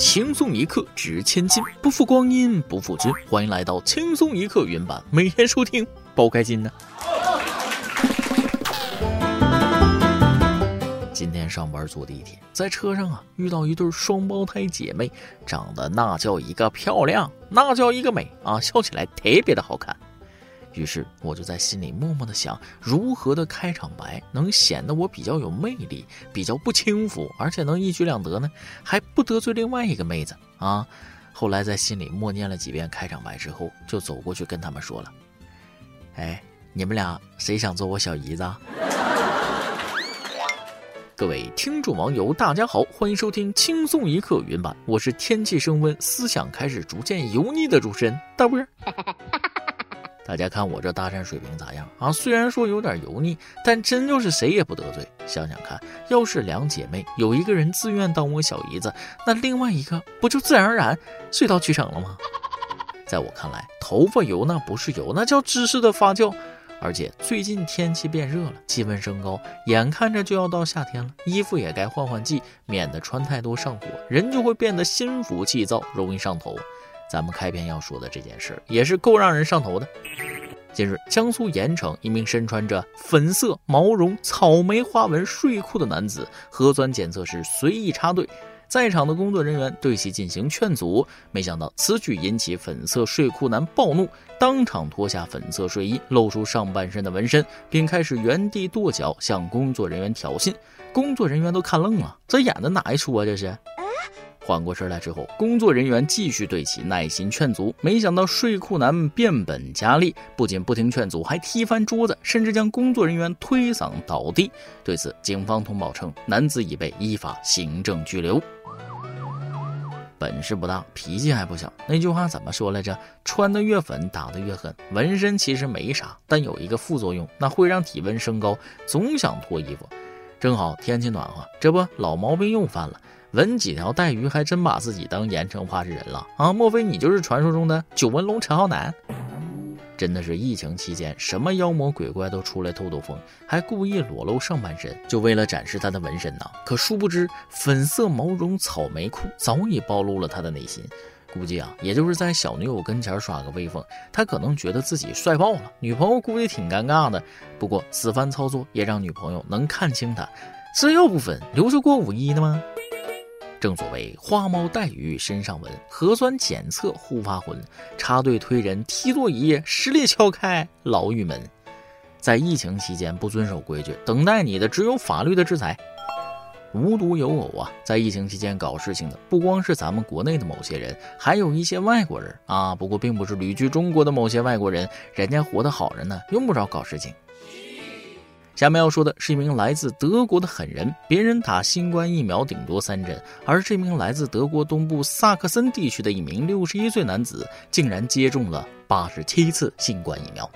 轻松一刻值千金，不负光阴不负君。欢迎来到轻松一刻原版，每天收听，包开心呢。今天上班坐地铁，在车上啊遇到一对双胞胎姐妹，长得那叫一个漂亮，那叫一个美啊，笑起来特别的好看。于是我就在心里默默的想，如何的开场白能显得我比较有魅力，比较不轻浮，而且能一举两得呢？还不得罪另外一个妹子啊！后来在心里默念了几遍开场白之后，就走过去跟他们说了：“哎，你们俩谁想做我小姨子？”各位听众网友，大家好，欢迎收听轻松一刻云版，我是天气升温，思想开始逐渐油腻的主持人大波。大家看我这搭讪水平咋样啊？虽然说有点油腻，但真就是谁也不得罪。想想看，要是两姐妹有一个人自愿当我小姨子，那另外一个不就自然而然水到渠成了吗？在我看来，头发油那不是油，那叫知识的发酵。而且最近天气变热了，气温升高，眼看着就要到夏天了，衣服也该换换季，免得穿太多上火，人就会变得心浮气躁，容易上头。咱们开篇要说的这件事也是够让人上头的。近日，江苏盐城一名身穿着粉色毛绒草莓花纹睡裤的男子，核酸检测时随意插队，在场的工作人员对其进行劝阻，没想到此举引起粉色睡裤男暴怒，当场脱下粉色睡衣，露出上半身的纹身，并开始原地跺脚向工作人员挑衅。工作人员都看愣了，这演的哪一出啊？这是。缓过神来之后，工作人员继续对其耐心劝阻，没想到睡裤男变本加厉，不仅不听劝阻，还踢翻桌子，甚至将工作人员推搡倒地。对此，警方通报称，男子已被依法行政拘留。本事不大，脾气还不小。那句话怎么说来着？穿的越粉，打的越狠。纹身其实没啥，但有一个副作用，那会让体温升高，总想脱衣服。正好天气暖和，这不老毛病又犯了。纹几条带鱼，还真把自己当盐城话事人了啊！莫非你就是传说中的九纹龙陈浩南？真的是疫情期间，什么妖魔鬼怪都出来透透风，还故意裸露上半身，就为了展示他的纹身呢？可殊不知，粉色毛绒草莓裤早已暴露了他的内心。估计啊，也就是在小女友跟前耍个威风，他可能觉得自己帅爆了，女朋友估计挺尴尬的。不过此番操作也让女朋友能看清他，这又不分留着过五一的吗？正所谓花猫带鱼身上纹，核酸检测护发魂，插队推人踢座椅，实力敲开牢狱门。在疫情期间不遵守规矩，等待你的只有法律的制裁。无独有偶啊，在疫情期间搞事情的不光是咱们国内的某些人，还有一些外国人啊。不过并不是旅居中国的某些外国人，人家活得好着呢，用不着搞事情。下面要说的是一名来自德国的狠人，别人打新冠疫苗顶多三针，而这名来自德国东部萨克森地区的一名六十一岁男子，竟然接种了八十七次新冠疫苗。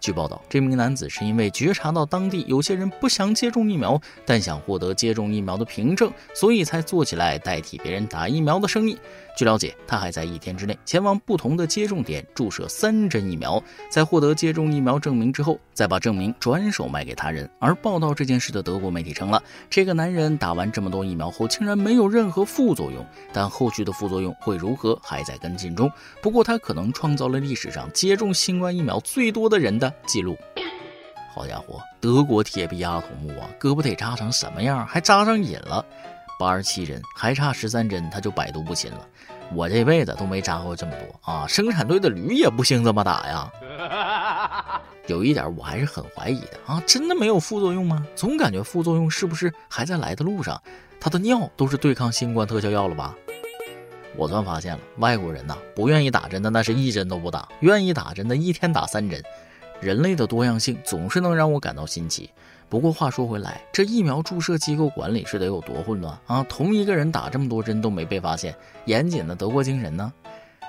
据报道，这名男子是因为觉察到当地有些人不想接种疫苗，但想获得接种疫苗的凭证，所以才做起来代替别人打疫苗的生意。据了解，他还在一天之内前往不同的接种点注射三针疫苗，在获得接种疫苗证明之后，再把证明转手卖给他人。而报道这件事的德国媒体称了，这个男人打完这么多疫苗后，竟然没有任何副作用，但后续的副作用会如何还在跟进中。不过他可能创造了历史上接种新冠疫苗最多的人的记录。好家伙，德国铁臂阿童木啊，胳膊得扎成什么样？还扎上瘾了。八十七针，还差十三针，他就百毒不侵了。我这辈子都没扎过这么多啊！生产队的驴也不兴这么打呀。有一点我还是很怀疑的啊，真的没有副作用吗？总感觉副作用是不是还在来的路上？他的尿都是对抗新冠特效药了吧？我算发现了，外国人呐，不愿意打针的那是一针都不打，愿意打针的一天打三针。人类的多样性总是能让我感到新奇。不过话说回来，这疫苗注射机构管理是得有多混乱啊！同一个人打这么多针都没被发现，严谨的德国精神呢？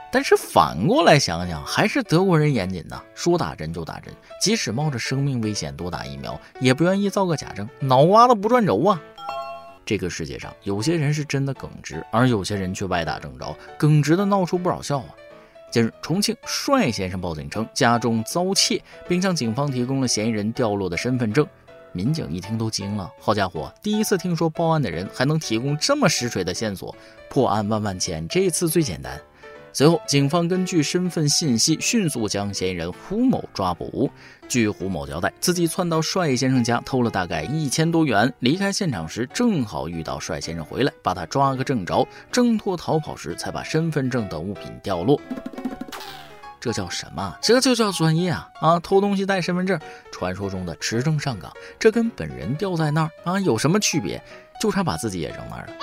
但是反过来想想，还是德国人严谨呐，说打针就打针，即使冒着生命危险多打疫苗，也不愿意造个假证，脑瓜子不转轴啊！这个世界上有些人是真的耿直，而有些人却歪打正着，耿直的闹出不少笑话。近日，重庆帅先生报警称家中遭窃，并向警方提供了嫌疑人掉落的身份证。民警一听都惊了，好家伙，第一次听说报案的人还能提供这么实锤的线索，破案万万千，这次最简单。随后，警方根据身份信息迅速将嫌疑人胡某抓捕。据胡某交代，自己窜到帅先生家偷了大概一千多元，离开现场时正好遇到帅先生回来，把他抓个正着，挣脱逃跑时才把身份证等物品掉落。这叫什么？这就叫专业啊！啊，偷东西带身份证，传说中的持证上岗，这跟本人掉在那儿啊有什么区别？就差把自己也扔那儿了。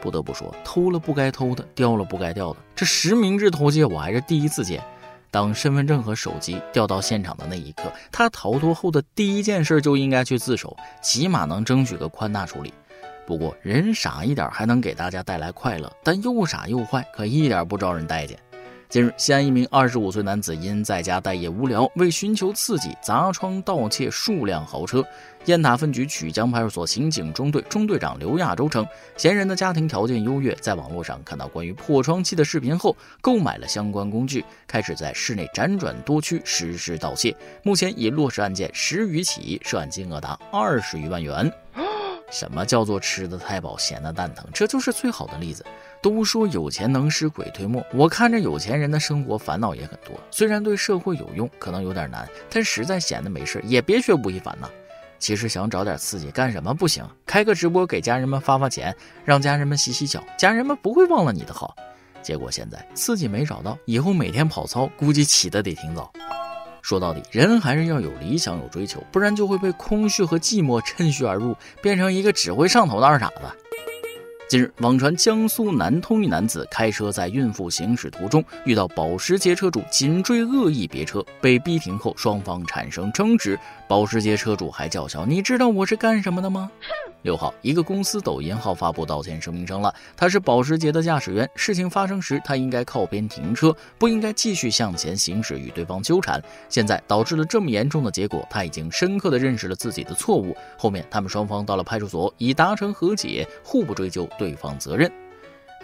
不得不说，偷了不该偷的，掉了不该掉的，这实名制偷窃我还是第一次见。当身份证和手机掉到现场的那一刻，他逃脱后的第一件事就应该去自首，起码能争取个宽大处理。不过人傻一点还能给大家带来快乐，但又傻又坏，可一点不招人待见。近日，西安一名二十五岁男子因在家待业无聊，为寻求刺激，砸窗盗窃数辆豪车。雁塔分局曲江派出所刑警中队中队长刘亚洲称，嫌疑人的家庭条件优越，在网络上看到关于破窗器的视频后，购买了相关工具，开始在市内辗转多区实施盗窃。目前已落实案件十余起，涉案金额达二十余万元。什么叫做吃的太饱，闲的蛋疼？这就是最好的例子。都说有钱能使鬼推磨，我看着有钱人的生活烦恼也很多。虽然对社会有用，可能有点难，但实在闲的没事也别学吴亦凡呐。其实想找点刺激，干什么不行？开个直播给家人们发发钱，让家人们洗洗脚，家人们不会忘了你的好。结果现在刺激没找到，以后每天跑操，估计起的得挺早。说到底，人还是要有理想、有追求，不然就会被空虚和寂寞趁虚而入，变成一个只会上头的二傻子。近日，网传江苏南通一男子开车在孕妇行驶途中，遇到保时捷车主紧追恶意别车，被逼停后，双方产生争执。保时捷车主还叫嚣：“你知道我是干什么的吗？”哼六号，一个公司抖音号发布道歉声明称了，他是保时捷的驾驶员。事情发生时，他应该靠边停车，不应该继续向前行驶与对方纠缠。现在导致了这么严重的结果，他已经深刻的认识了自己的错误。后面他们双方到了派出所，已达成和解，互不追究对方责任。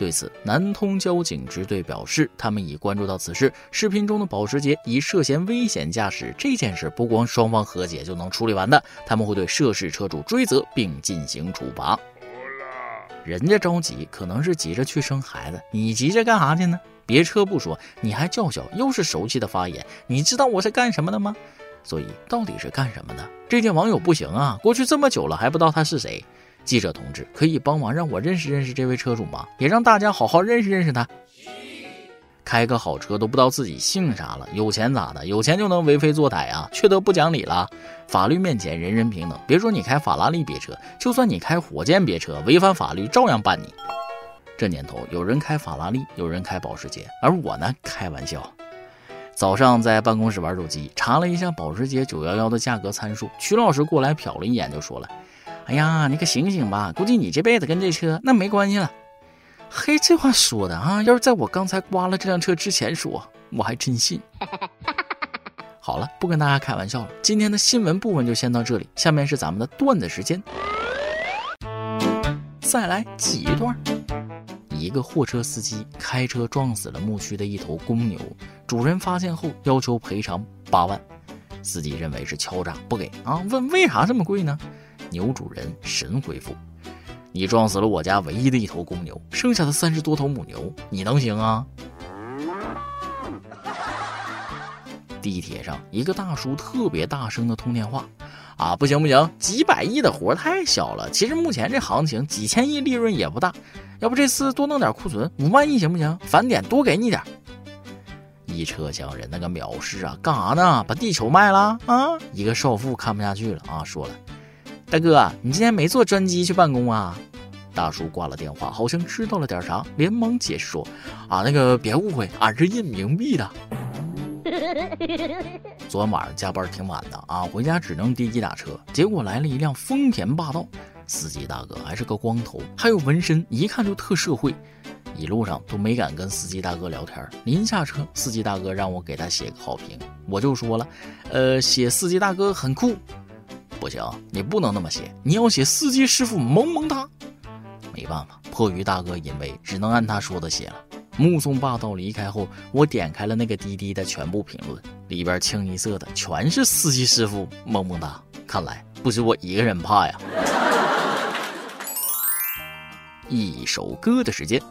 对此，南通交警支队表示，他们已关注到此事。视频中的保时捷已涉嫌危险驾驶，这件事不光双方和解就能处理完的，他们会对涉事车主追责并进行处罚。人家着急，可能是急着去生孩子，你急着干啥去呢？别车不说，你还叫嚣，又是熟悉的发言。你知道我是干什么的吗？所以到底是干什么的？这些网友不行啊，过去这么久了还不知道他是谁。记者同志，可以帮忙让我认识认识这位车主吗？也让大家好好认识认识他。开个好车都不知道自己姓啥了，有钱咋的？有钱就能为非作歹啊？缺德不讲理了？法律面前人人平等。别说你开法拉利别车，就算你开火箭别车，违反法律照样办你。这年头，有人开法拉利，有人开保时捷，而我呢，开玩笑。早上在办公室玩手机，查了一下保时捷911的价格参数，曲老师过来瞟了一眼，就说了。哎呀，你可醒醒吧！估计你这辈子跟这车那没关系了。嘿，这话说的啊，要是在我刚才刮了这辆车之前说，我还真信。好了，不跟大家开玩笑了。今天的新闻部分就先到这里，下面是咱们的段子时间。再来挤一段。一个货车司机开车撞死了牧区的一头公牛，主人发现后要求赔偿八万，司机认为是敲诈不给啊？问为啥这么贵呢？牛主人神回复：“你撞死了我家唯一的一头公牛，剩下的三十多头母牛，你能行啊？”地铁上，一个大叔特别大声的通电话：“啊，不行不行，几百亿的活太小了。其实目前这行情，几千亿利润也不大。要不这次多弄点库存，五万亿行不行？返点多给你点。”一车厢人那个藐视啊，干啥呢？把地球卖了啊？一个少妇看不下去了啊，说了。大哥，你今天没坐专机去办公啊？大叔挂了电话，好像知道了点啥，连忙解释说：“啊，那个别误会，俺是印冥币的。昨晚晚上加班挺晚的啊，回家只能滴滴打车，结果来了一辆丰田霸道，司机大哥还是个光头，还有纹身，一看就特社会。一路上都没敢跟司机大哥聊天，临下车，司机大哥让我给他写个好评，我就说了，呃，写司机大哥很酷。”行，你不能那么写，你要写司机师傅萌萌哒。没办法，迫于大哥淫威，只能按他说的写了。目送霸道离开后，我点开了那个滴滴的全部评论，里边清一色的全是司机师傅萌萌哒。看来不止我一个人怕呀。一首歌的时间，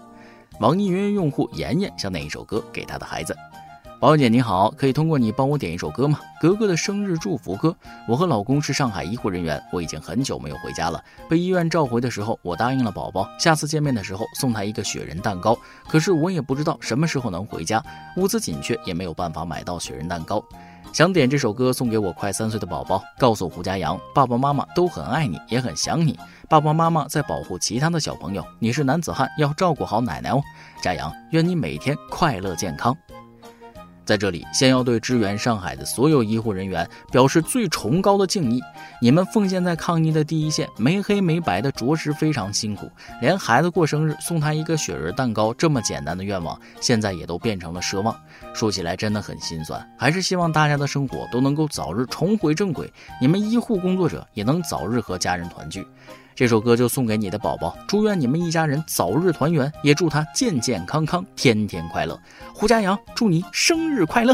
网易云用户妍妍想点一首歌给她的孩子。宝姐你好，可以通过你帮我点一首歌吗？格格的生日祝福歌。我和老公是上海医护人员，我已经很久没有回家了。被医院召回的时候，我答应了宝宝，下次见面的时候送他一个雪人蛋糕。可是我也不知道什么时候能回家，物资紧缺，也没有办法买到雪人蛋糕。想点这首歌送给我快三岁的宝宝，告诉胡家阳，爸爸妈妈都很爱你，也很想你。爸爸妈妈在保护其他的小朋友，你是男子汉，要照顾好奶奶哦。家阳，愿你每天快乐健康。在这里，先要对支援上海的所有医护人员表示最崇高的敬意。你们奉献在抗疫的第一线，没黑没白的，着实非常辛苦。连孩子过生日送他一个雪人蛋糕这么简单的愿望，现在也都变成了奢望。说起来真的很心酸，还是希望大家的生活都能够早日重回正轨，你们医护工作者也能早日和家人团聚。这首歌就送给你的宝宝，祝愿你们一家人早日团圆，也祝他健健康康，天天快乐。胡佳阳，祝你生日快乐！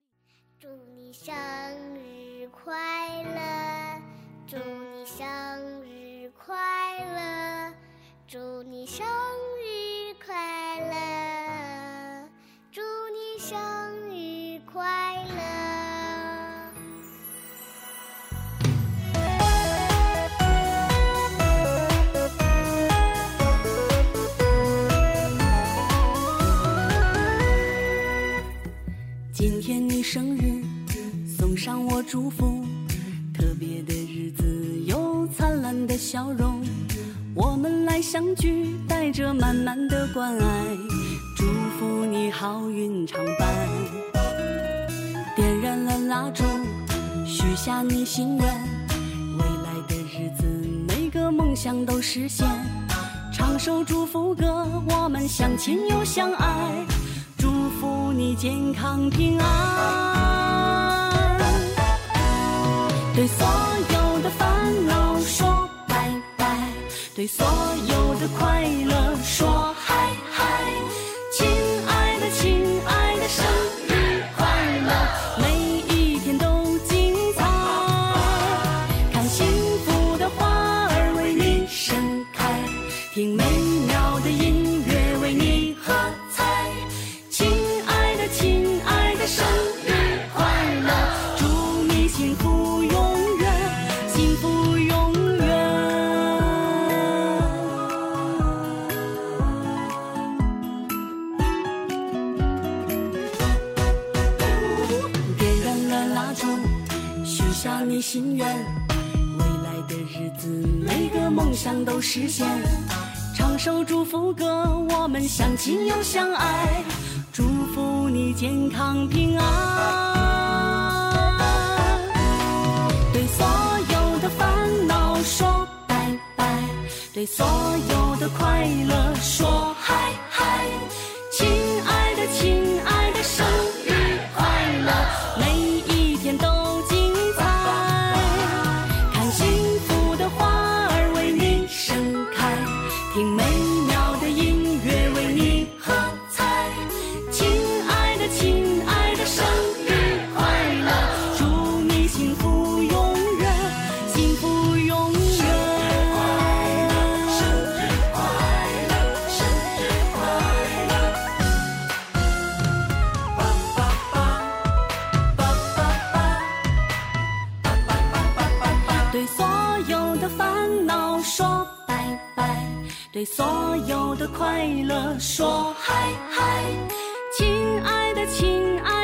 满满的关爱，祝福你好运常伴。点燃了蜡烛，许下你心愿，未来的日子每个梦想都实现。唱首祝福歌，我们相亲又相爱。祝福你健康平安，对所有的烦恼，对所有的快乐说你心愿，未来的日子每个梦想都实现。唱首祝福歌，我们相亲又相爱，祝福你健康平安。对所有的烦恼说拜拜，对所有的快乐说嗨对所有的快乐说嗨嗨。亲爱的，亲爱的，